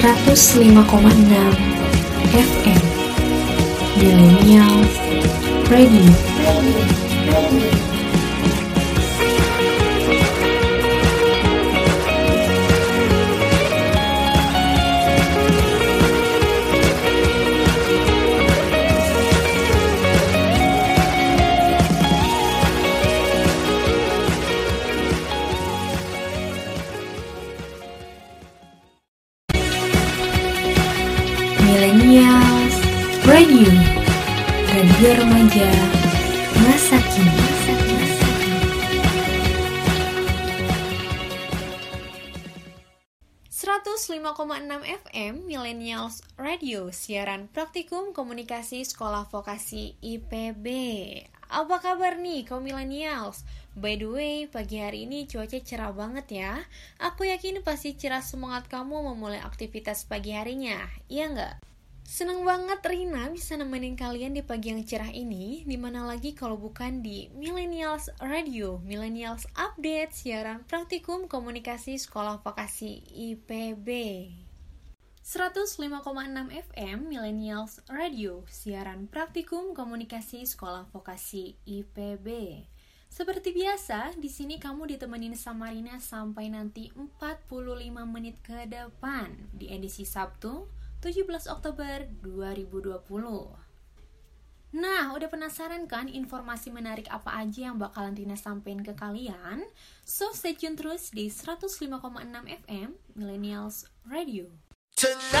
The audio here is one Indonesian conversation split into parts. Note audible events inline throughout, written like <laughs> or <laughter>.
105,6 FM Millennial Radio. Millennials 105,6 FM Millennials Radio Siaran Praktikum Komunikasi Sekolah Vokasi IPB Apa kabar nih kaum millennials? By the way, pagi hari ini cuaca cerah banget ya Aku yakin pasti cerah semangat kamu memulai aktivitas pagi harinya Iya nggak? Seneng banget Rina bisa nemenin kalian di pagi yang cerah ini. Di mana lagi kalau bukan di Millennials Radio. Millennials Update Siaran Praktikum Komunikasi Sekolah Vokasi IPB 105,6 FM Millennials Radio. Siaran Praktikum Komunikasi Sekolah Vokasi IPB seperti biasa, di sini kamu ditemenin sama Rina sampai nanti 45 menit ke depan. Di edisi Sabtu 17 Oktober 2020. Nah, udah penasaran kan informasi menarik apa aja yang bakalan Rina sampein ke kalian? So, stay tune terus di 105,6 FM Millennials Radio. Tonight,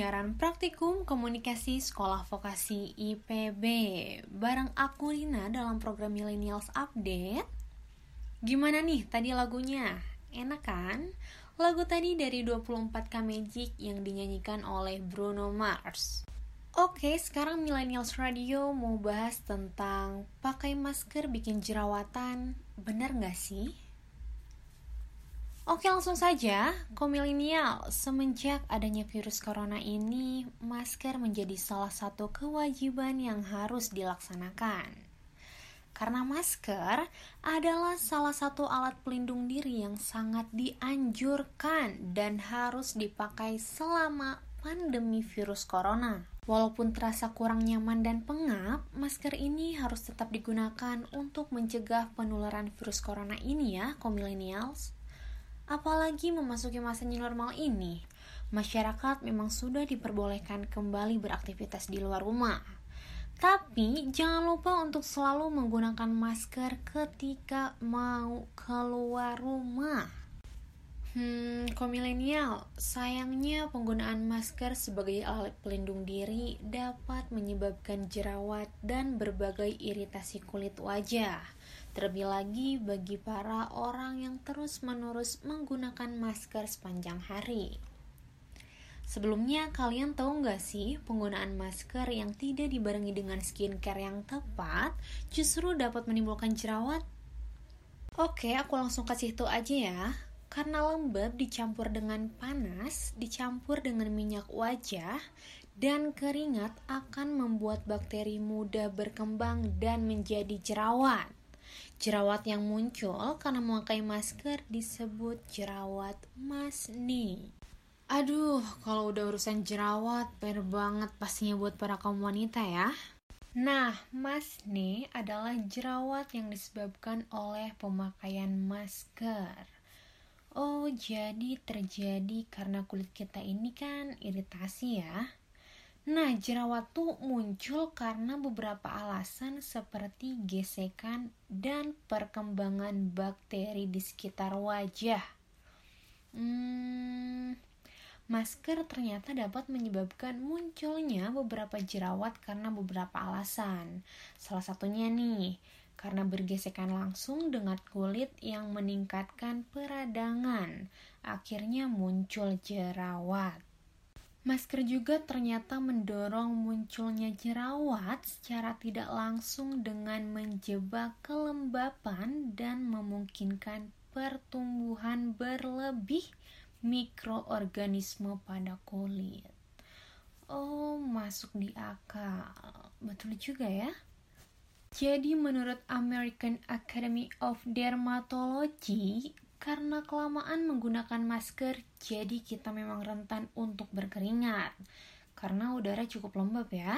Siaran praktikum komunikasi sekolah vokasi IPB bareng aku Rina dalam program Millennials Update. Gimana nih tadi lagunya? Enak kan? Lagu tadi dari 24K Magic yang dinyanyikan oleh Bruno Mars. Oke, sekarang Millennials Radio mau bahas tentang pakai masker bikin jerawatan. Benar nggak sih? Oke langsung saja, komilenial, semenjak adanya virus corona ini, masker menjadi salah satu kewajiban yang harus dilaksanakan. Karena masker adalah salah satu alat pelindung diri yang sangat dianjurkan dan harus dipakai selama pandemi virus corona. Walaupun terasa kurang nyaman dan pengap, masker ini harus tetap digunakan untuk mencegah penularan virus corona ini ya, komilenials. Apalagi memasuki masa new normal ini, masyarakat memang sudah diperbolehkan kembali beraktivitas di luar rumah. Tapi jangan lupa untuk selalu menggunakan masker ketika mau keluar rumah. Hmm, komilenial, sayangnya penggunaan masker sebagai alat pelindung diri dapat menyebabkan jerawat dan berbagai iritasi kulit wajah. Terlebih lagi bagi para orang yang terus-menerus menggunakan masker sepanjang hari. Sebelumnya, kalian tahu nggak sih penggunaan masker yang tidak dibarengi dengan skincare yang tepat justru dapat menimbulkan jerawat? Oke, aku langsung kasih tahu aja ya. Karena lembab dicampur dengan panas, dicampur dengan minyak wajah, dan keringat akan membuat bakteri mudah berkembang dan menjadi jerawat. Jerawat yang muncul karena memakai masker disebut jerawat masni. Aduh, kalau udah urusan jerawat, per banget pastinya buat para kaum wanita ya. Nah, masne adalah jerawat yang disebabkan oleh pemakaian masker. Oh, jadi terjadi karena kulit kita ini kan iritasi ya. Nah, jerawat tuh muncul karena beberapa alasan seperti gesekan dan perkembangan bakteri di sekitar wajah. Hmm, masker ternyata dapat menyebabkan munculnya beberapa jerawat karena beberapa alasan. Salah satunya nih, karena bergesekan langsung dengan kulit yang meningkatkan peradangan, akhirnya muncul jerawat. Masker juga ternyata mendorong munculnya jerawat secara tidak langsung dengan menjebak kelembapan dan memungkinkan pertumbuhan berlebih mikroorganisme pada kulit. Oh, masuk di akal. Betul juga ya. Jadi menurut American Academy of Dermatology, karena kelamaan menggunakan masker, jadi kita memang rentan untuk berkeringat. Karena udara cukup lembab ya.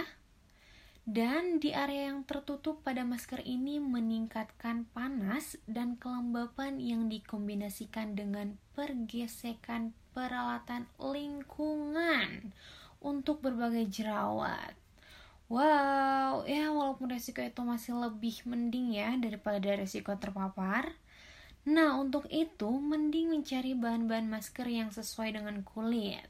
Dan di area yang tertutup pada masker ini meningkatkan panas dan kelembapan yang dikombinasikan dengan pergesekan peralatan lingkungan untuk berbagai jerawat. Wow, ya walaupun resiko itu masih lebih mending ya daripada resiko terpapar, Nah, untuk itu mending mencari bahan-bahan masker yang sesuai dengan kulit.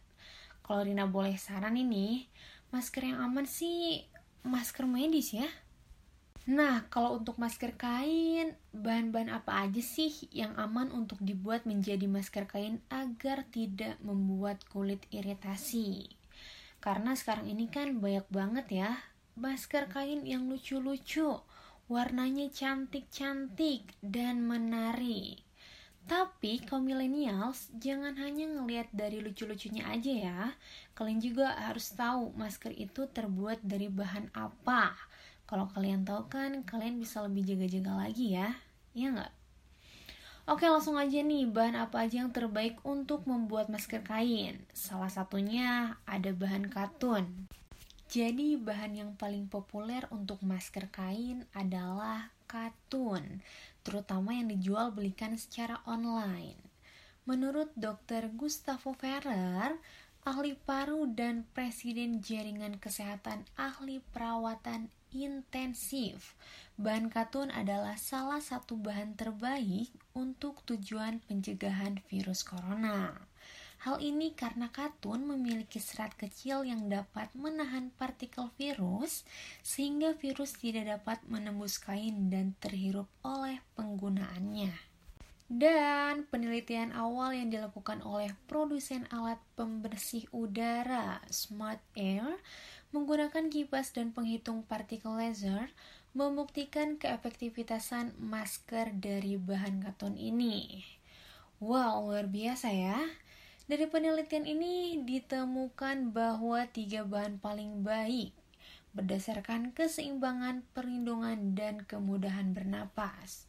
Kalau Rina boleh saran ini, masker yang aman sih masker medis ya. Nah, kalau untuk masker kain, bahan-bahan apa aja sih yang aman untuk dibuat menjadi masker kain agar tidak membuat kulit iritasi? Karena sekarang ini kan banyak banget ya masker kain yang lucu-lucu warnanya cantik-cantik dan menarik. Tapi kaum millennials jangan hanya ngelihat dari lucu-lucunya aja ya. Kalian juga harus tahu masker itu terbuat dari bahan apa. Kalau kalian tahu kan, kalian bisa lebih jaga-jaga lagi ya. Iya nggak? Oke langsung aja nih bahan apa aja yang terbaik untuk membuat masker kain Salah satunya ada bahan katun jadi bahan yang paling populer untuk masker kain adalah katun, terutama yang dijual belikan secara online. Menurut Dr. Gustavo Ferrer, ahli paru dan presiden jaringan kesehatan ahli perawatan intensif. Bahan katun adalah salah satu bahan terbaik untuk tujuan pencegahan virus corona. Hal ini karena katun memiliki serat kecil yang dapat menahan partikel virus, sehingga virus tidak dapat menembus kain dan terhirup oleh penggunaannya. Dan penelitian awal yang dilakukan oleh produsen alat pembersih udara Smart Air menggunakan kipas dan penghitung partikel laser membuktikan keefektivitasan masker dari bahan katun ini. Wow, luar biasa ya! Dari penelitian ini ditemukan bahwa tiga bahan paling baik berdasarkan keseimbangan perlindungan dan kemudahan bernapas.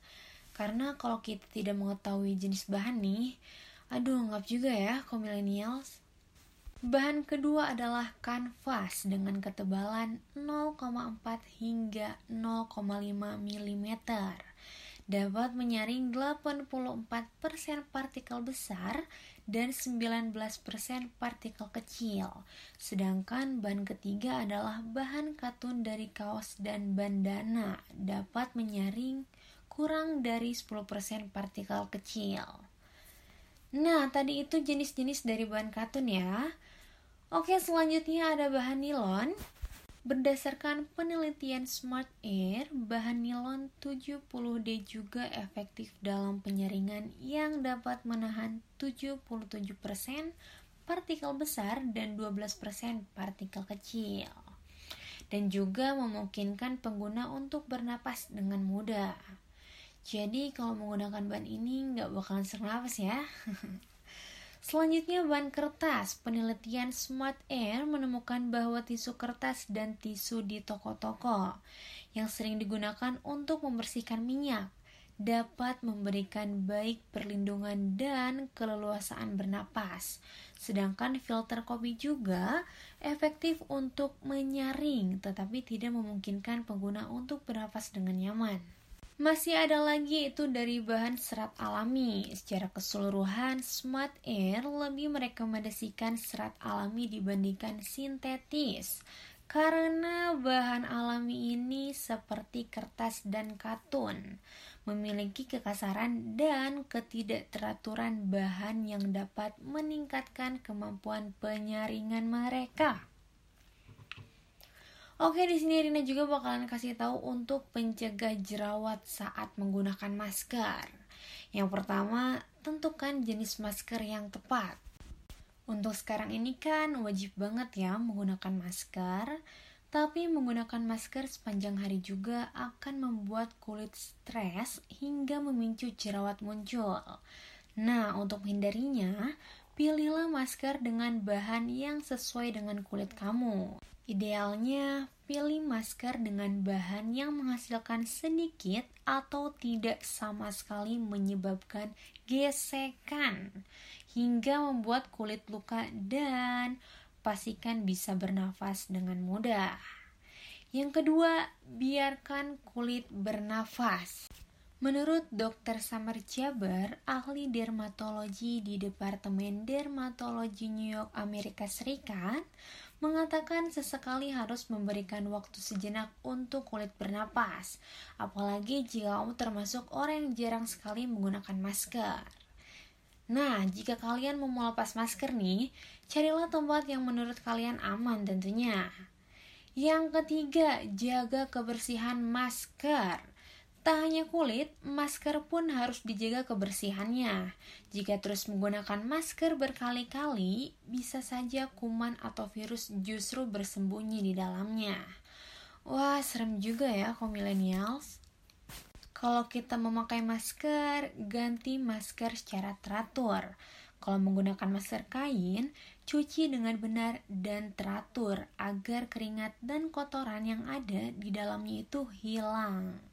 Karena kalau kita tidak mengetahui jenis bahan nih, aduh ngap juga ya kaum millennials. Bahan kedua adalah kanvas dengan ketebalan 0,4 hingga 0,5 mm dapat menyaring 84% partikel besar dan 19% partikel kecil. Sedangkan bahan ketiga adalah bahan katun dari kaos dan bandana dapat menyaring kurang dari 10% partikel kecil. Nah, tadi itu jenis-jenis dari bahan katun ya. Oke, selanjutnya ada bahan nilon. Berdasarkan penelitian Smart Air, bahan nilon 70D juga efektif dalam penyaringan yang dapat menahan 77% partikel besar dan 12% partikel kecil. Dan juga memungkinkan pengguna untuk bernapas dengan mudah. Jadi kalau menggunakan bahan ini nggak bakalan sesak ya. <laughs> Selanjutnya bahan kertas. Penelitian Smart Air menemukan bahwa tisu kertas dan tisu di toko-toko yang sering digunakan untuk membersihkan minyak dapat memberikan baik perlindungan dan keleluasaan bernapas. Sedangkan filter kopi juga efektif untuk menyaring tetapi tidak memungkinkan pengguna untuk bernapas dengan nyaman. Masih ada lagi itu dari bahan serat alami. Secara keseluruhan, Smart Air lebih merekomendasikan serat alami dibandingkan sintetis. Karena bahan alami ini seperti kertas dan katun, memiliki kekasaran dan ketidakteraturan bahan yang dapat meningkatkan kemampuan penyaringan mereka. Oke, di sini Rina juga bakalan kasih tahu untuk pencegah jerawat saat menggunakan masker. Yang pertama, tentukan jenis masker yang tepat. Untuk sekarang ini kan wajib banget ya menggunakan masker, tapi menggunakan masker sepanjang hari juga akan membuat kulit stres hingga memicu jerawat muncul. Nah, untuk menghindarinya, pilihlah masker dengan bahan yang sesuai dengan kulit kamu. Idealnya, pilih masker dengan bahan yang menghasilkan sedikit atau tidak sama sekali menyebabkan gesekan hingga membuat kulit luka dan pastikan bisa bernafas dengan mudah. Yang kedua, biarkan kulit bernafas. Menurut Dr. Samar Jabar, ahli dermatologi di Departemen Dermatologi New York, Amerika Serikat, mengatakan sesekali harus memberikan waktu sejenak untuk kulit bernapas, apalagi jika kamu termasuk orang yang jarang sekali menggunakan masker. Nah, jika kalian mau melepas masker nih, carilah tempat yang menurut kalian aman tentunya. Yang ketiga, jaga kebersihan masker. Tak hanya kulit, masker pun harus dijaga kebersihannya. Jika terus menggunakan masker berkali-kali, bisa saja kuman atau virus justru bersembunyi di dalamnya. Wah, serem juga ya kaum millennials. Kalau kita memakai masker, ganti masker secara teratur. Kalau menggunakan masker kain, cuci dengan benar dan teratur agar keringat dan kotoran yang ada di dalamnya itu hilang.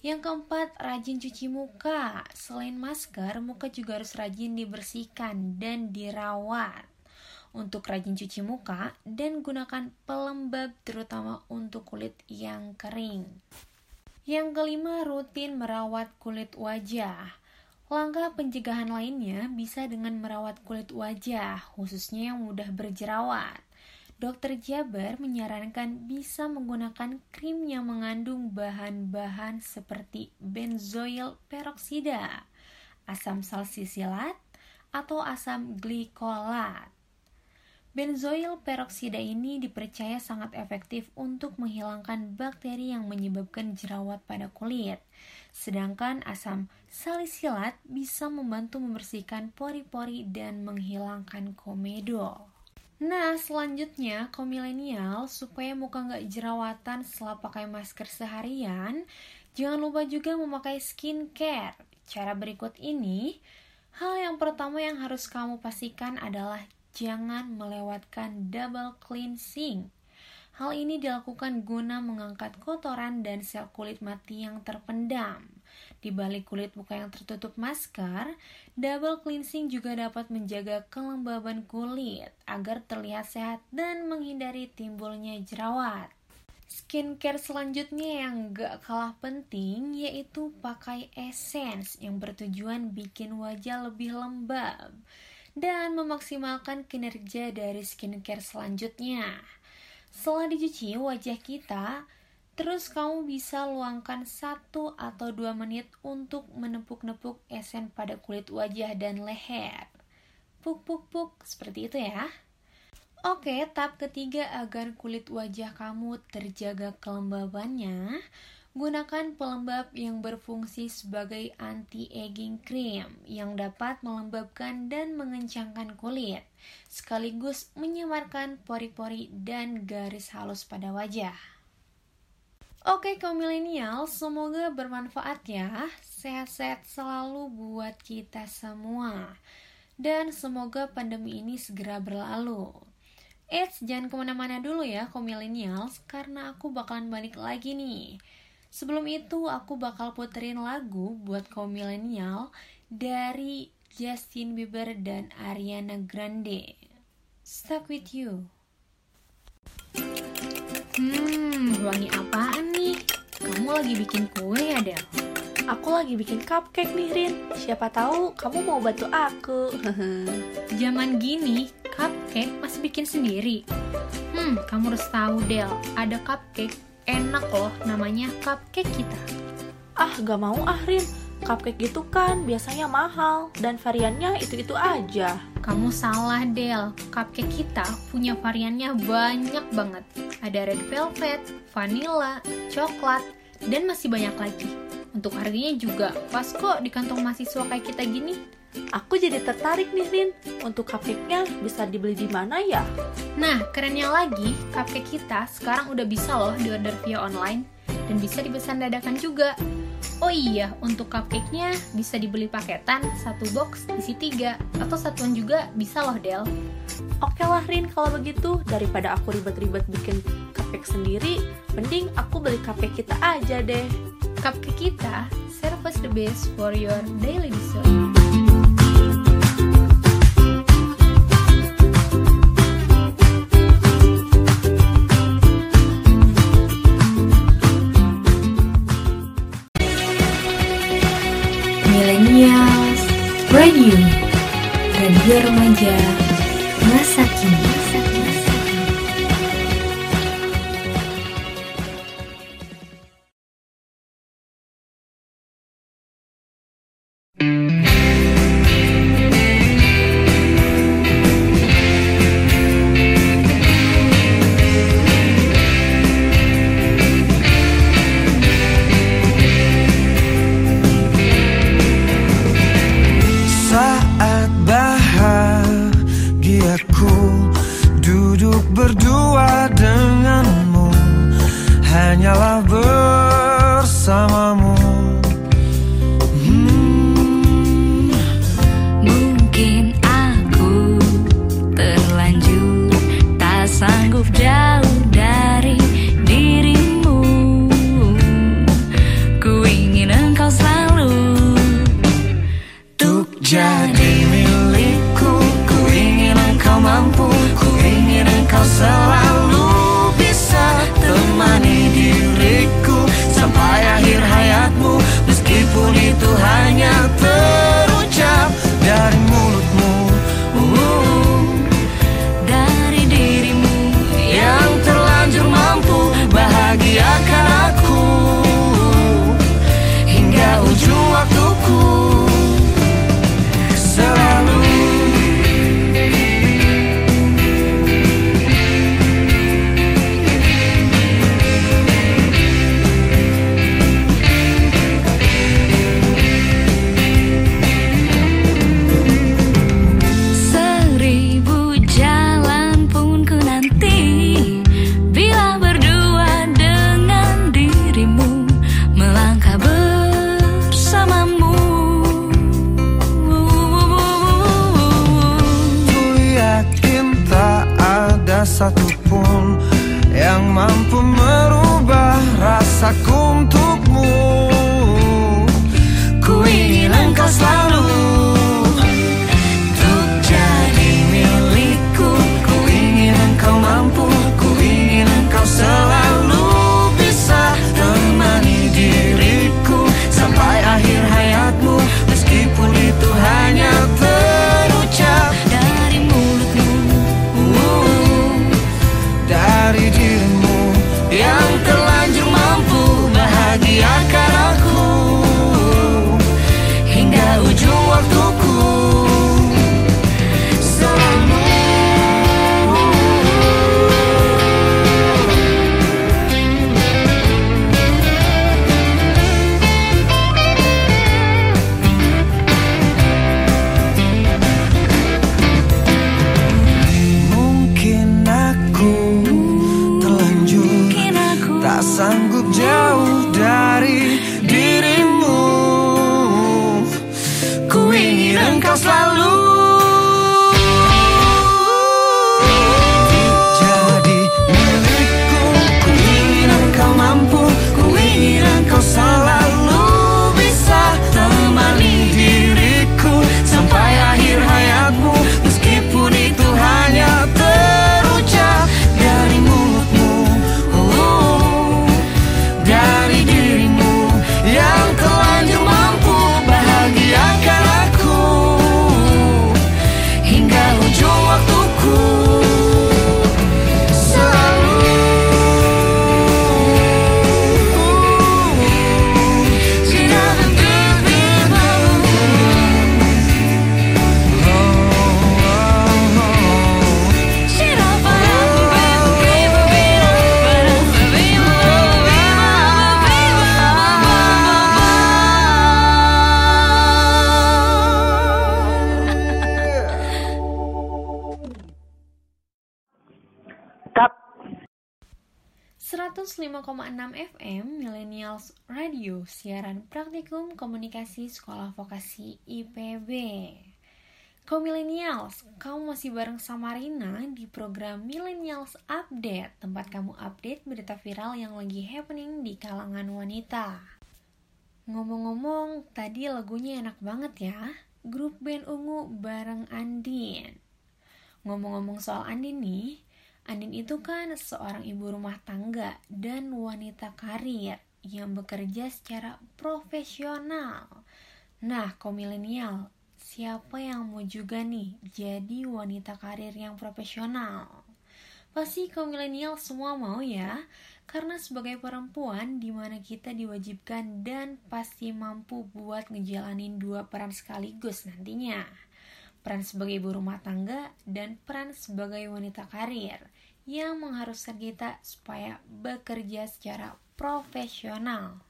Yang keempat, rajin cuci muka. Selain masker, muka juga harus rajin dibersihkan dan dirawat. Untuk rajin cuci muka dan gunakan pelembab terutama untuk kulit yang kering. Yang kelima, rutin merawat kulit wajah. Langkah pencegahan lainnya bisa dengan merawat kulit wajah, khususnya yang mudah berjerawat. Dokter Jabar menyarankan bisa menggunakan krim yang mengandung bahan-bahan seperti benzoil peroksida, asam salsisilat, atau asam glikolat. Benzoil peroksida ini dipercaya sangat efektif untuk menghilangkan bakteri yang menyebabkan jerawat pada kulit. Sedangkan asam salisilat bisa membantu membersihkan pori-pori dan menghilangkan komedo. Nah, selanjutnya, kaum milenial, supaya muka nggak jerawatan setelah pakai masker seharian, jangan lupa juga memakai skincare. Cara berikut ini, hal yang pertama yang harus kamu pastikan adalah jangan melewatkan double cleansing. Hal ini dilakukan guna mengangkat kotoran dan sel kulit mati yang terpendam. Di balik kulit muka yang tertutup masker, double cleansing juga dapat menjaga kelembaban kulit agar terlihat sehat dan menghindari timbulnya jerawat. Skincare selanjutnya yang gak kalah penting yaitu pakai essence yang bertujuan bikin wajah lebih lembab dan memaksimalkan kinerja dari skincare selanjutnya. Setelah dicuci wajah kita, terus kamu bisa luangkan 1 atau 2 menit untuk menepuk-nepuk esen pada kulit wajah dan leher. Puk puk puk, seperti itu ya. Oke, tahap ketiga agar kulit wajah kamu terjaga kelembabannya, Gunakan pelembab yang berfungsi sebagai anti-aging cream yang dapat melembabkan dan mengencangkan kulit, sekaligus menyamarkan pori-pori dan garis halus pada wajah. Oke kaum milenial, semoga bermanfaat ya. Sehat-sehat selalu buat kita semua. Dan semoga pandemi ini segera berlalu. Eits, jangan ke mana-mana dulu ya kaum milenials, karena aku bakalan balik lagi nih. Sebelum itu aku bakal puterin lagu buat kaum milenial dari Justin Bieber dan Ariana Grande. Stuck with you. Hmm, wangi apaan nih? Kamu lagi bikin kue ya, Del? Aku lagi bikin cupcake nih, Rin. Siapa tahu kamu mau bantu aku. <laughs> Zaman gini, cupcake masih bikin sendiri. Hmm, kamu harus tahu, Del. Ada cupcake enak loh namanya cupcake kita. Ah, gak mau ah Rin. Cupcake gitu kan biasanya mahal dan variannya itu-itu aja. Kamu salah Del, cupcake kita punya variannya banyak banget. Ada red velvet, vanilla, coklat, dan masih banyak lagi. Untuk harganya juga pas kok di kantong mahasiswa kayak kita gini. Aku jadi tertarik nih Rin, untuk cupcake-nya bisa dibeli di mana ya? Nah, kerennya lagi, cupcake kita sekarang udah bisa loh diorder via online dan bisa dipesan dadakan juga. Oh iya, untuk cupcake-nya bisa dibeli paketan, satu box isi tiga, atau satuan juga bisa loh Del. Oke lah Rin, kalau begitu daripada aku ribet-ribet bikin cupcake sendiri, mending aku beli cupcake kita aja deh. Cupcake kita, service the best for your daily dessert. Radio Radio Remaja 105,6 FM Millennials Radio Siaran Praktikum Komunikasi Sekolah Vokasi IPB Kaum Millennials, kamu masih bareng sama Rina di program Millennials Update Tempat kamu update berita viral yang lagi happening di kalangan wanita. Ngomong-ngomong, tadi lagunya enak banget ya. Grup band ungu bareng Andin. Ngomong-ngomong soal Andin nih, Andin itu kan seorang ibu rumah tangga dan wanita karir yang bekerja secara profesional. Nah, kaum milenial, siapa yang mau juga nih jadi wanita karir yang profesional? Pasti kaum milenial semua mau ya, karena sebagai perempuan di mana kita diwajibkan dan pasti mampu buat ngejalanin dua peran sekaligus nantinya peran sebagai ibu rumah tangga dan peran sebagai wanita karir yang mengharuskan kita supaya bekerja secara profesional.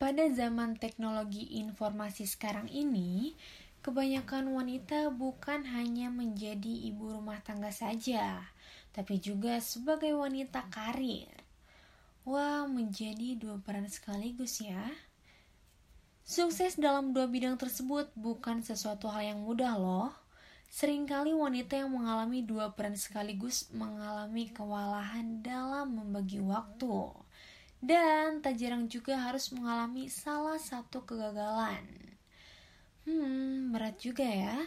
Pada zaman teknologi informasi sekarang ini, kebanyakan wanita bukan hanya menjadi ibu rumah tangga saja, tapi juga sebagai wanita karir. Wah, menjadi dua peran sekaligus ya. Sukses dalam dua bidang tersebut bukan sesuatu hal yang mudah loh. Seringkali wanita yang mengalami dua peran sekaligus mengalami kewalahan dalam membagi waktu. Dan tak jarang juga harus mengalami salah satu kegagalan. Hmm, berat juga ya.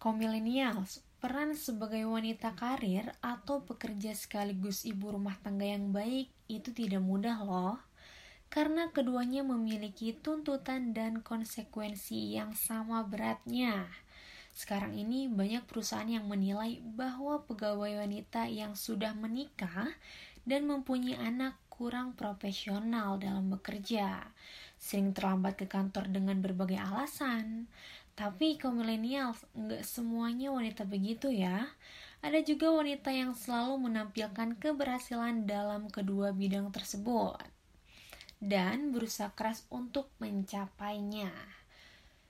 Kaum millennials, peran sebagai wanita karir atau pekerja sekaligus ibu rumah tangga yang baik itu tidak mudah loh karena keduanya memiliki tuntutan dan konsekuensi yang sama beratnya. Sekarang ini banyak perusahaan yang menilai bahwa pegawai wanita yang sudah menikah dan mempunyai anak kurang profesional dalam bekerja, sering terlambat ke kantor dengan berbagai alasan. Tapi kaum milenial nggak semuanya wanita begitu ya. Ada juga wanita yang selalu menampilkan keberhasilan dalam kedua bidang tersebut dan berusaha keras untuk mencapainya.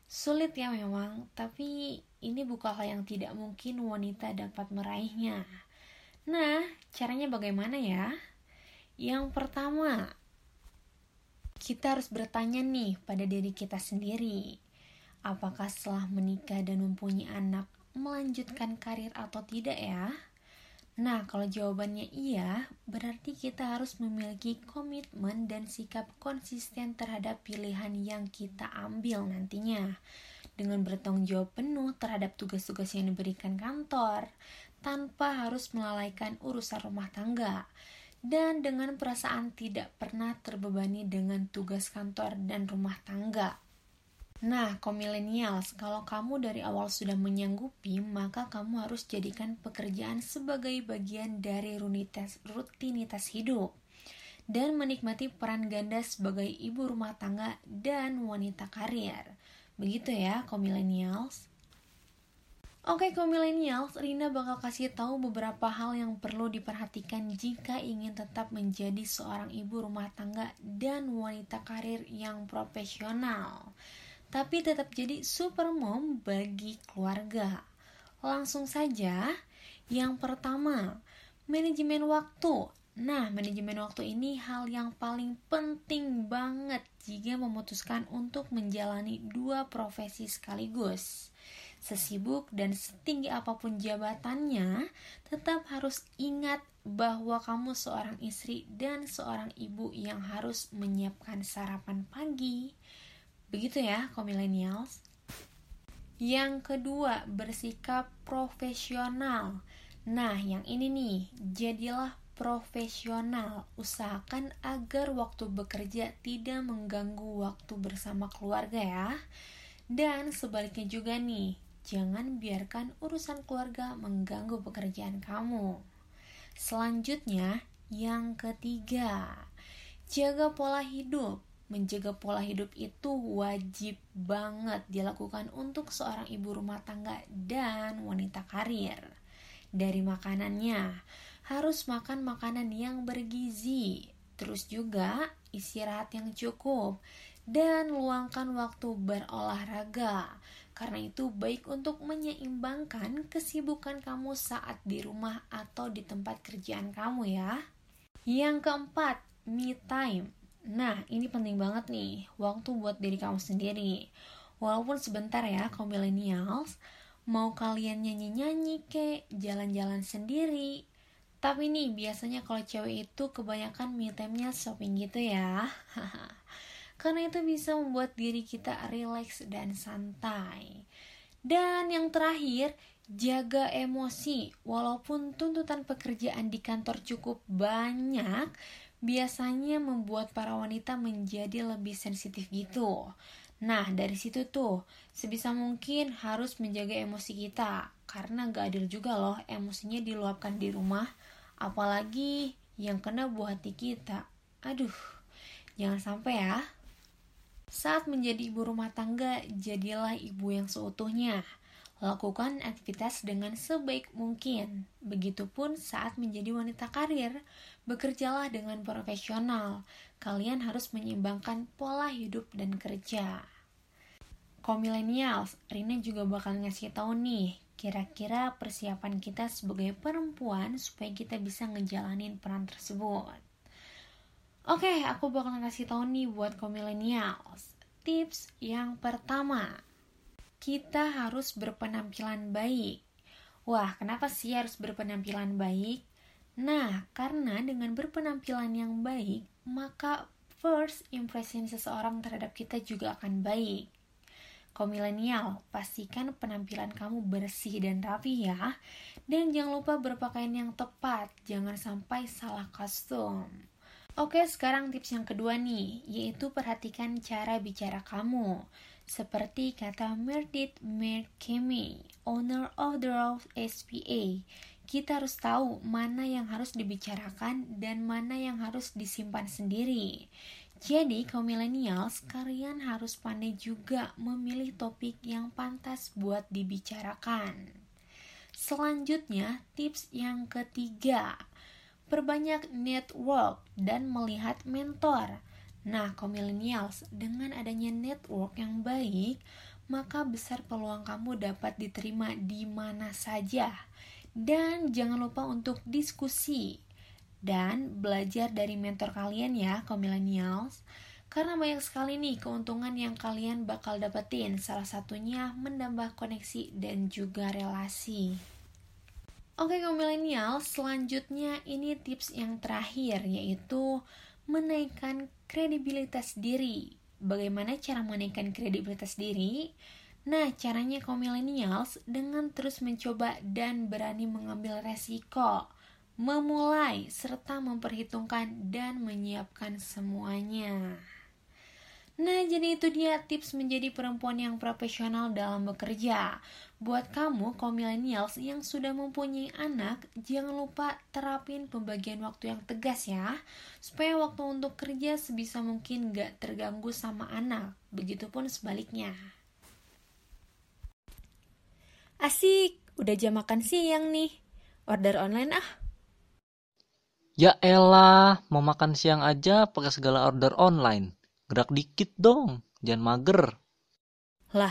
Sulit ya memang, tapi ini bukan hal yang tidak mungkin wanita dapat meraihnya. Nah, caranya bagaimana ya? Yang pertama, kita harus bertanya nih pada diri kita sendiri. Apakah setelah menikah dan mempunyai anak melanjutkan karir atau tidak ya? Nah, kalau jawabannya iya, berarti kita harus memiliki komitmen dan sikap konsisten terhadap pilihan yang kita ambil nantinya. Dengan bertanggung jawab penuh terhadap tugas-tugas yang diberikan kantor, tanpa harus melalaikan urusan rumah tangga, dan dengan perasaan tidak pernah terbebani dengan tugas kantor dan rumah tangga. Nah, komilenials, kalau kamu dari awal sudah menyanggupi, maka kamu harus jadikan pekerjaan sebagai bagian dari rutinitas, rutinitas hidup dan menikmati peran ganda sebagai ibu rumah tangga dan wanita karir. Begitu ya, komilenials. Oke, komilenials, Rina bakal kasih tahu beberapa hal yang perlu diperhatikan jika ingin tetap menjadi seorang ibu rumah tangga dan wanita karir yang profesional tapi tetap jadi super mom bagi keluarga. Langsung saja, yang pertama, manajemen waktu. Nah, manajemen waktu ini hal yang paling penting banget jika memutuskan untuk menjalani dua profesi sekaligus. Sesibuk dan setinggi apa pun jabatannya, tetap harus ingat bahwa kamu seorang istri dan seorang ibu yang harus menyiapkan sarapan pagi, Begitu ya, komilenials. Yang kedua, bersikap profesional. Nah, yang ini nih, jadilah profesional. Usahakan agar waktu bekerja tidak mengganggu waktu bersama keluarga ya. Dan sebaliknya juga nih, jangan biarkan urusan keluarga mengganggu pekerjaan kamu. Selanjutnya, yang ketiga, jaga pola hidup. Menjaga pola hidup itu wajib banget dilakukan untuk seorang ibu rumah tangga dan wanita karir. Dari makanannya, harus makan makanan yang bergizi, terus juga istirahat yang cukup, dan luangkan waktu berolahraga. Karena itu baik untuk menyeimbangkan kesibukan kamu saat di rumah atau di tempat kerjaan kamu ya. Yang keempat, me time Nah, ini penting banget nih, waktu buat diri kamu sendiri. Walaupun sebentar ya, kaum millennials, mau kalian nyanyi-nyanyi kek, jalan-jalan sendiri. Tapi nih, biasanya kalau cewek itu kebanyakan me time-nya shopping gitu ya. <laughs> Karena itu bisa membuat diri kita rileks dan santai. Dan yang terakhir, jaga emosi. Walaupun tuntutan pekerjaan di kantor cukup banyak, biasanya membuat para wanita menjadi lebih sensitif gitu. Nah, dari situ tuh, sebisa mungkin harus menjaga emosi kita, karena gak adil juga loh emosinya diluapkan di rumah, apalagi yang kena buah hati kita. Aduh, jangan sampai ya. Saat menjadi ibu rumah tangga, jadilah ibu yang seutuhnya. Lakukan aktivitas dengan sebaik mungkin. Begitupun saat menjadi wanita karir, bekerjalah dengan profesional. Kalian harus menyeimbangkan pola hidup dan kerja. Komilenials, Rina juga bakal ngasih tahu nih, kira-kira persiapan kita sebagai perempuan supaya kita bisa ngejalanin peran tersebut. Oke, aku bakal ngasih tahu nih buat komilenials. Tips yang pertama, kita harus berpenampilan baik. Wah, kenapa sih harus berpenampilan baik? Nah, karena dengan berpenampilan yang baik, maka first impression seseorang terhadap kita juga akan baik. Kaum milenial, pastikan penampilan kamu bersih dan rapi ya. Dan jangan lupa berpakaian yang tepat, jangan sampai salah kostum. Oke, sekarang tips yang kedua nih, yaitu perhatikan cara bicara kamu. Seperti kata Merdit Merkemi, owner of the Rose SPA, kita harus tahu mana yang harus dibicarakan dan mana yang harus disimpan sendiri. Jadi, kaum millennials, kalian harus pandai juga memilih topik yang pantas buat dibicarakan. Selanjutnya, tips yang ketiga, perbanyak network dan melihat mentor. Nah, kaum millennials, dengan adanya network yang baik, maka besar peluang kamu dapat diterima di mana saja. Dan jangan lupa untuk diskusi dan belajar dari mentor kalian ya, kaum millennials. Karena banyak sekali nih keuntungan yang kalian bakal dapetin. Salah satunya menambah koneksi dan juga relasi. Oke kaum milenial, selanjutnya ini tips yang terakhir yaitu menaikkan kredibilitas diri. Bagaimana cara menaikkan kredibilitas diri? Nah, caranya kaum millennials dengan terus mencoba dan berani mengambil resiko, memulai serta memperhitungkan dan menyiapkan semuanya. Nah, jadi itu dia tips menjadi perempuan yang profesional dalam bekerja. Buat kamu, kaum millennials yang sudah mempunyai anak, jangan lupa terapin pembagian waktu yang tegas ya, supaya waktu untuk kerja sebisa mungkin gak terganggu sama anak. Begitupun sebaliknya. Asik, udah jam makan siang nih. Order online ah. Ya elah, mau makan siang aja pakai segala order online. Gerak dikit dong, jangan mager. Lah,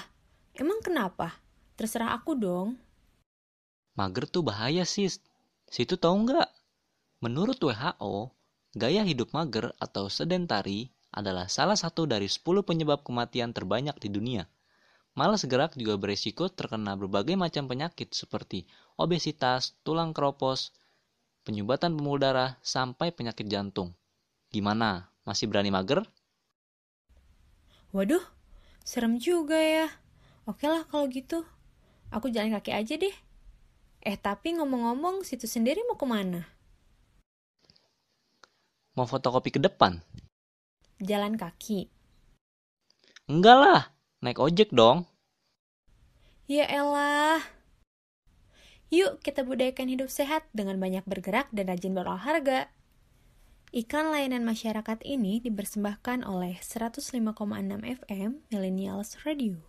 emang kenapa? Terserah aku dong. Mager tuh bahaya sis. Situ tahu nggak? Menurut WHO, gaya hidup mager atau sedentari adalah salah satu dari 10 penyebab kematian terbanyak di dunia. Malas gerak juga beresiko terkena berbagai macam penyakit seperti obesitas, tulang keropos, penyumbatan pembuluh darah, sampai penyakit jantung. Gimana? Masih berani mager? Waduh, serem juga ya. Oke lah kalau gitu. Aku jalan kaki aja deh. Eh tapi ngomong-ngomong, situ sendiri mau ke mana? Mau fotokopi ke depan? Jalan kaki. Enggak lah, naik ojek dong. Ya elah. Yuk kita budayakan hidup sehat dengan banyak bergerak dan rajin berolahraga. Iklan layanan masyarakat ini dipersembahkan oleh 105,6 FM Millennials Radio.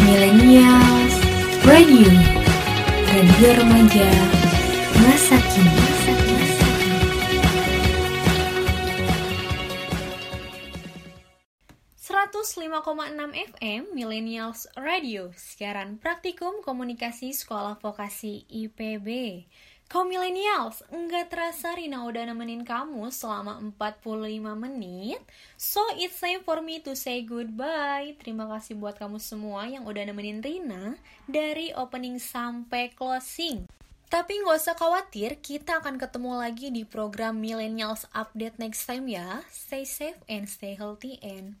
Millennials Radio Radio Remaja 105,6 FM Millennials Radio Siaran praktikum komunikasi sekolah vokasi IPB Kaum millennials, enggak terasa Rina udah nemenin kamu selama 45 menit. So it's time for me to say goodbye. Terima kasih buat kamu semua yang udah nemenin Rina Dari opening sampai closing. Tapi nggak usah khawatir, kita akan ketemu lagi di program Millennials Update next time ya. Stay safe and stay healthy and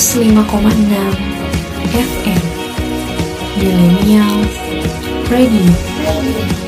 105,6 FM Millennial Radio. Radio.